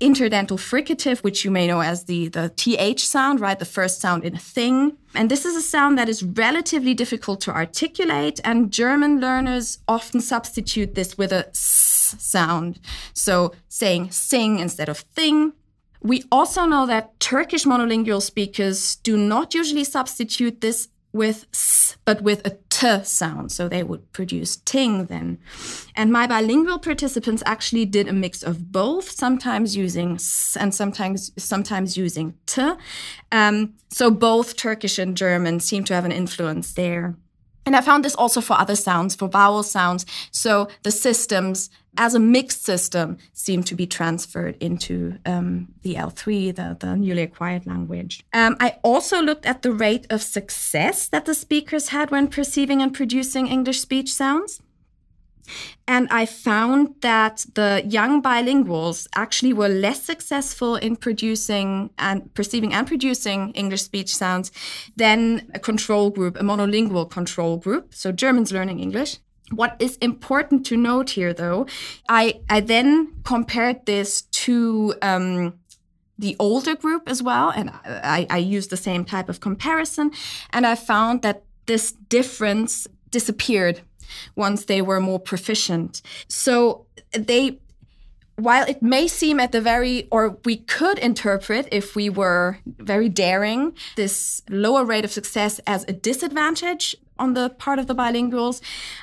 interdental fricative, which you may know as the, the TH sound, right? The first sound in a thing. And this is a sound that is relatively difficult to articulate, and German learners often substitute this with a s sound. So saying sing instead of thing. We also know that Turkish monolingual speakers do not usually substitute this with s, but with a t sound. So they would produce ting then. And my bilingual participants actually did a mix of both, sometimes using s and sometimes sometimes using t. Um, so both Turkish and German seem to have an influence there. And I found this also for other sounds, for vowel sounds. So the systems, as a mixed system, seem to be transferred into um, the L3, the, the, newly acquired language. Um, I also looked at the rate of success that the speakers had when perceiving and producing English speech sounds. And I found that the young bilinguals actually were less successful in producing and perceiving and producing English speech sounds than a control group, a monolingual control group. So Germans learning English. What is important to note here, though, I, I then compared this to um, the older group as well, and I, I used the same type of comparison, and I found that this difference disappeared once they were more proficient. So they while it may seem at the very, or we could interpret if we were very daring, this lower rate of success as a disadvantage on the part of the bilinguals,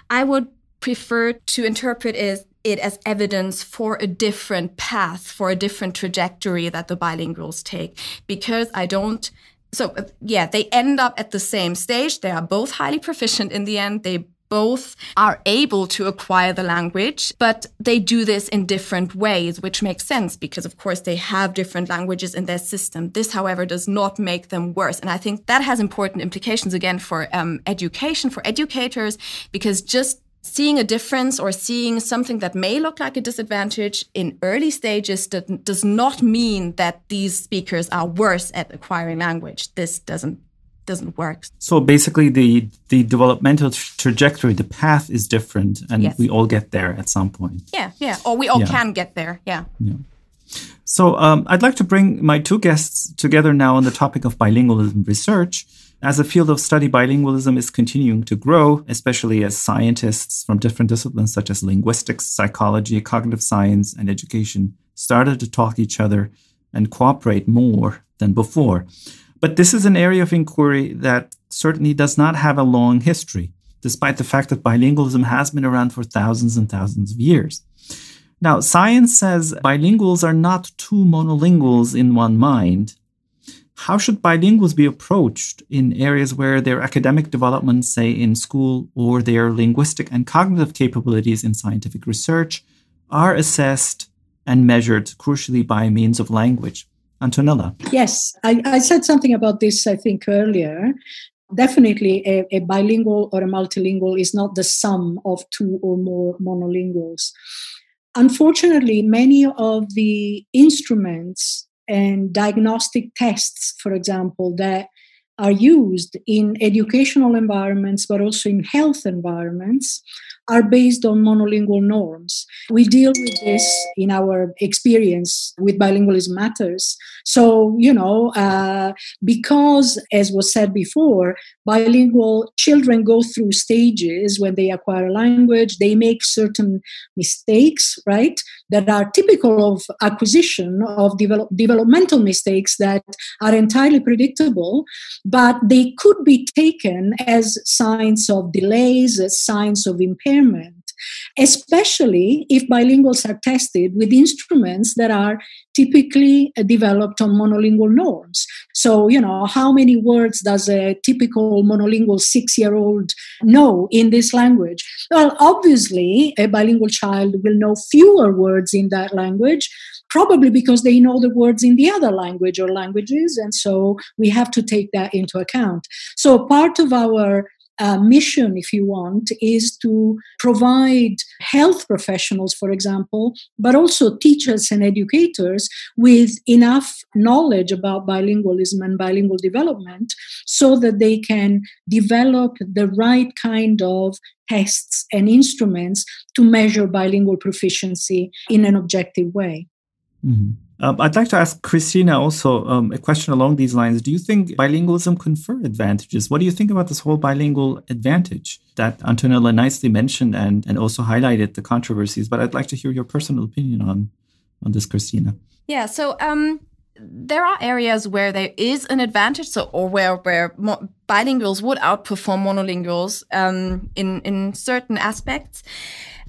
I would prefer to interpret it, as evidence for a different path, for a different trajectory that the bilinguals take, because I don't. So, yeah, they end up at the same stage. They are both highly proficient in the end. They both are able to acquire the language, but they do this in different ways, which makes sense because, of course, they have different languages in their system. This, however, does not make them worse. And I think that has important implications again for um, education, for educators, because just seeing a difference or seeing something that may look like a disadvantage in early stages does not mean that these speakers are worse at acquiring language. This doesn't doesn't work. So basically, the the developmental trajectory, the path is different, and yes. we all get there at some point. Yeah, yeah, or we all yeah. can get there. Yeah. Yeah. So um, I'd like to bring my two guests together now on the topic of bilingualism research. As a field of study, bilingualism is continuing to grow, especially as scientists from different disciplines such as linguistics, psychology, cognitive science, and education started to talk each other and cooperate more than before. But this is an area of inquiry that certainly does not have a long history, despite the fact that bilingualism has been around for thousands and thousands of years. Now, science says bilinguals are not two monolinguals in one mind. How should bilinguals be approached in areas where their academic development, say in school, or their linguistic and cognitive capabilities in scientific research are assessed and measured crucially by means of language? Antonella. Yes, I, I said something about this, I think, earlier. Definitely, a, a, bilingual or a multilingual is not the sum of two or more monolinguals. Unfortunately, many of the instruments and diagnostic tests, for example, that are used in educational environments, but also in health environments, are based on monolingual norms. We deal with this in our experience with bilingualism matters. So, you know, uh, because, as was said before, bilingual children go through stages when they acquire a language, they make certain mistakes, right, that are typical of acquisition of develop- developmental mistakes that are entirely predictable, but they could be taken as signs of delays, as signs of impairment impairment, especially if bilinguals are tested with instruments that are typically uh, developed on monolingual norms. So, you know, how many words does a typical monolingual six year old know in this language? Well, obviously, a bilingual child will know fewer words in that language probably because they know the words in the other language or languages. And so we have to take that into account. So part of our uh, mission, if you want, is to provide health professionals, for example, but also teachers and educators with enough knowledge about bilingualism and bilingual development so that they can develop the right kind of tests and instruments to measure bilingual proficiency in an objective way. Mm-hmm. Um, I'd like to ask Christina also um, a question along these lines. Do you think bilingualism confer advantages? What do you think about this whole bilingual advantage that Antonella nicely mentioned and, and also highlighted the controversies? But I'd like to hear your personal opinion on, on this, Christina. Yeah, so um, there are areas where there is an advantage, so or where where mo- bilinguals would outperform monolinguals um, in in certain aspects.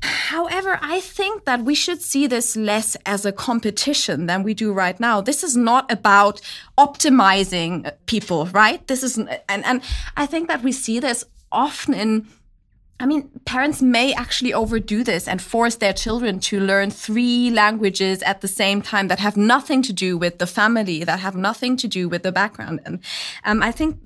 However, I think that we should see this less as a competition than we do right now. This is not about optimizing people, right? This is, and, and I think that we see this often in I mean, parents may actually overdo this and force their children to learn three languages at the same time that have nothing to do with the family, that have nothing to do with the background. And um, I think,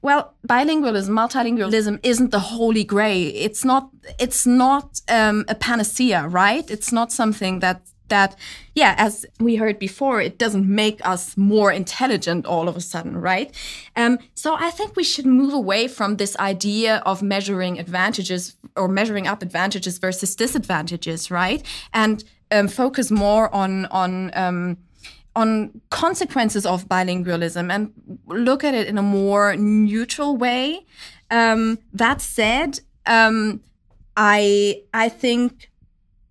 well, bilingualism, multilingualism isn't the holy grail. It's not. It's not um, a panacea, right? It's not something that that, yeah, as we heard before, it doesn't make us more intelligent all of a sudden, right? Um, so I think we should move away from this idea of measuring advantages or measuring up advantages versus disadvantages, right? And um, focus more on on um, on consequences of bilingualism and look at it in a more neutral way. Um, that said, um, I I think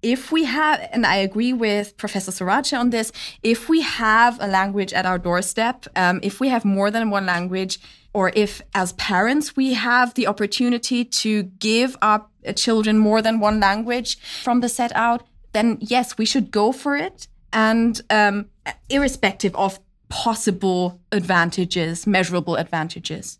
if we have, and I agree with Professor Sorace on this, if we have a language at our doorstep, um, if we have more than one language, or if as parents we have the opportunity to give our children more than one language from the set out, then yes, we should go for it. And um, irrespective of possible advantages, measurable advantages.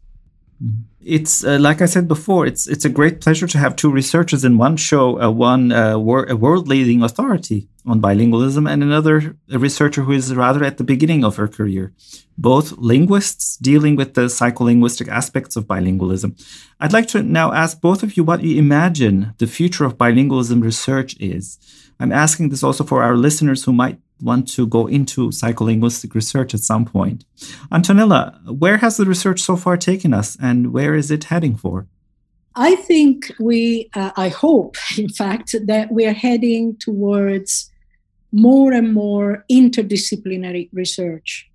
It's uh, like I said before. It's it's a great pleasure to have two researchers in one show. Uh, one uh, wor- a world-leading authority on bilingualism, and another researcher who is rather at the beginning of her career. Both linguists dealing with the psycholinguistic aspects of bilingualism. I'd like to now ask both of you what you imagine the future of bilingualism research is. I'm asking this also for our listeners who might want to go into psycholinguistic research at some point. Antonella, where has the research so far taken us and where is it heading for? I think we, uh, I hope, in fact, that we are heading towards more and more interdisciplinary research.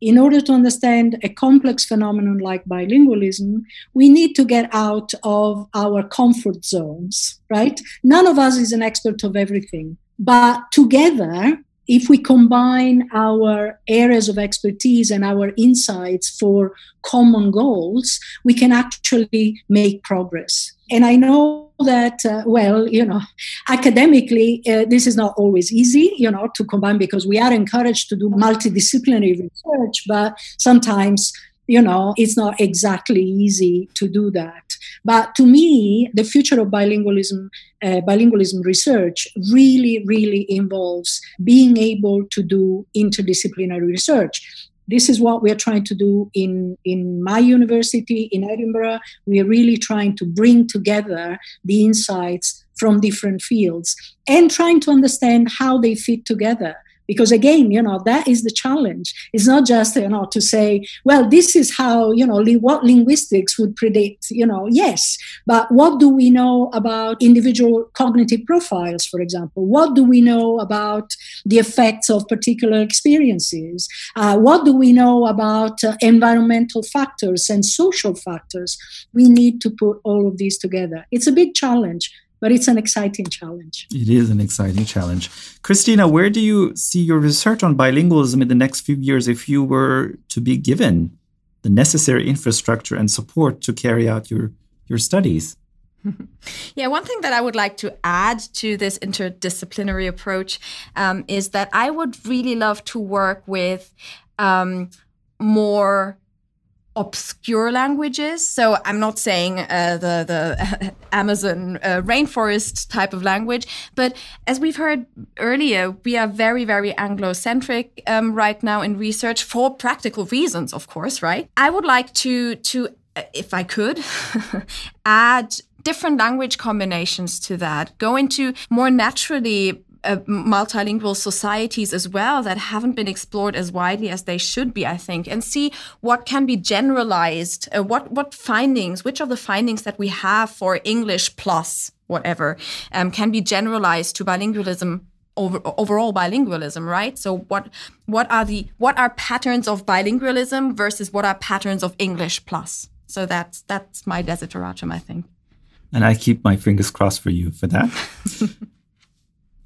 In order to understand a complex phenomenon like bilingualism, we need to get out of our comfort zones, right? None of us is an expert of everything, but together if we combine our areas of expertise and our insights for common goals, we can actually make progress. And I know that, uh, well, you know, academically, uh, this is not always easy, you know, to combine because we are encouraged to do multidisciplinary research, but sometimes you know, it's not exactly easy to do that. But to me, the future of bilingualism, uh, bilingualism research really, really involves being able to do interdisciplinary research. This is what we are trying to do in, in my university in Edinburgh. We are really trying to bring together the insights from different fields and trying to understand how they fit together because again you know that is the challenge. It's not just you know to say well this is how you know li- what linguistics would predict you know yes but what do we know about individual cognitive profiles for example? What do we know about the effects of particular experiences? Uh, what do we know about uh, environmental factors and social factors? We need to put all of these together. It's a big challenge but it's an exciting challenge. It is an exciting challenge. Christina, where do you see your research on bilingualism in the next few years if you were to be given the necessary infrastructure and support to carry out your, your studies? yeah, one thing that I would like to add to this interdisciplinary approach um, is that I would really love to work with um, more obscure languages. So I'm not saying uh, the the Amazon uh, rainforest type of language, but as we've heard earlier, we are very very Anglo-centric um, right now in research for practical reasons, of course. Right? I would like to to uh, if I could add different language combinations to that, go into more naturally uh, multilingual societies as well that haven't been explored as widely as they should be, I think, and see what can be generalized, uh, what what findings, which of the findings that we have for English plus whatever um, can be generalized to bilingualism over, overall bilingualism, right? So what what are the what are patterns of bilingualism versus what are patterns of English plus? So that's that's my desideratum, I think. And I keep my fingers crossed for you for that.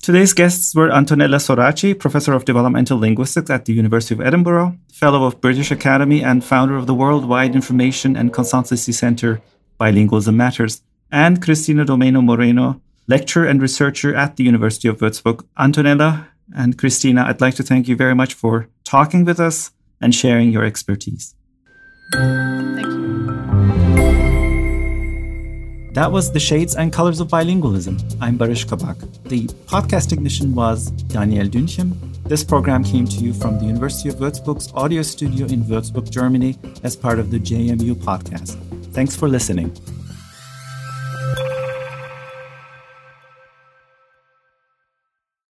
Today's guests were Antonella Sorace, Professor of Developmental Linguistics at the University of Edinburgh, Fellow of British Academy, and founder of the Worldwide Information and Consultancy Center Bilingualism Matters, and Christina Domene Moreno, lecturer and researcher at the University of Würzburg. Antonella and Christina, I'd like to thank you very much for talking with us and sharing your expertise. Thank you. That was The Shades and Colors of Bilingualism. I'm Barış Kabak. The podcast technician was Daniel Dünchem. This program came to you from the University of Würzburg's audio studio in Würzburg, Germany, as part of the JMU podcast. Thanks for listening.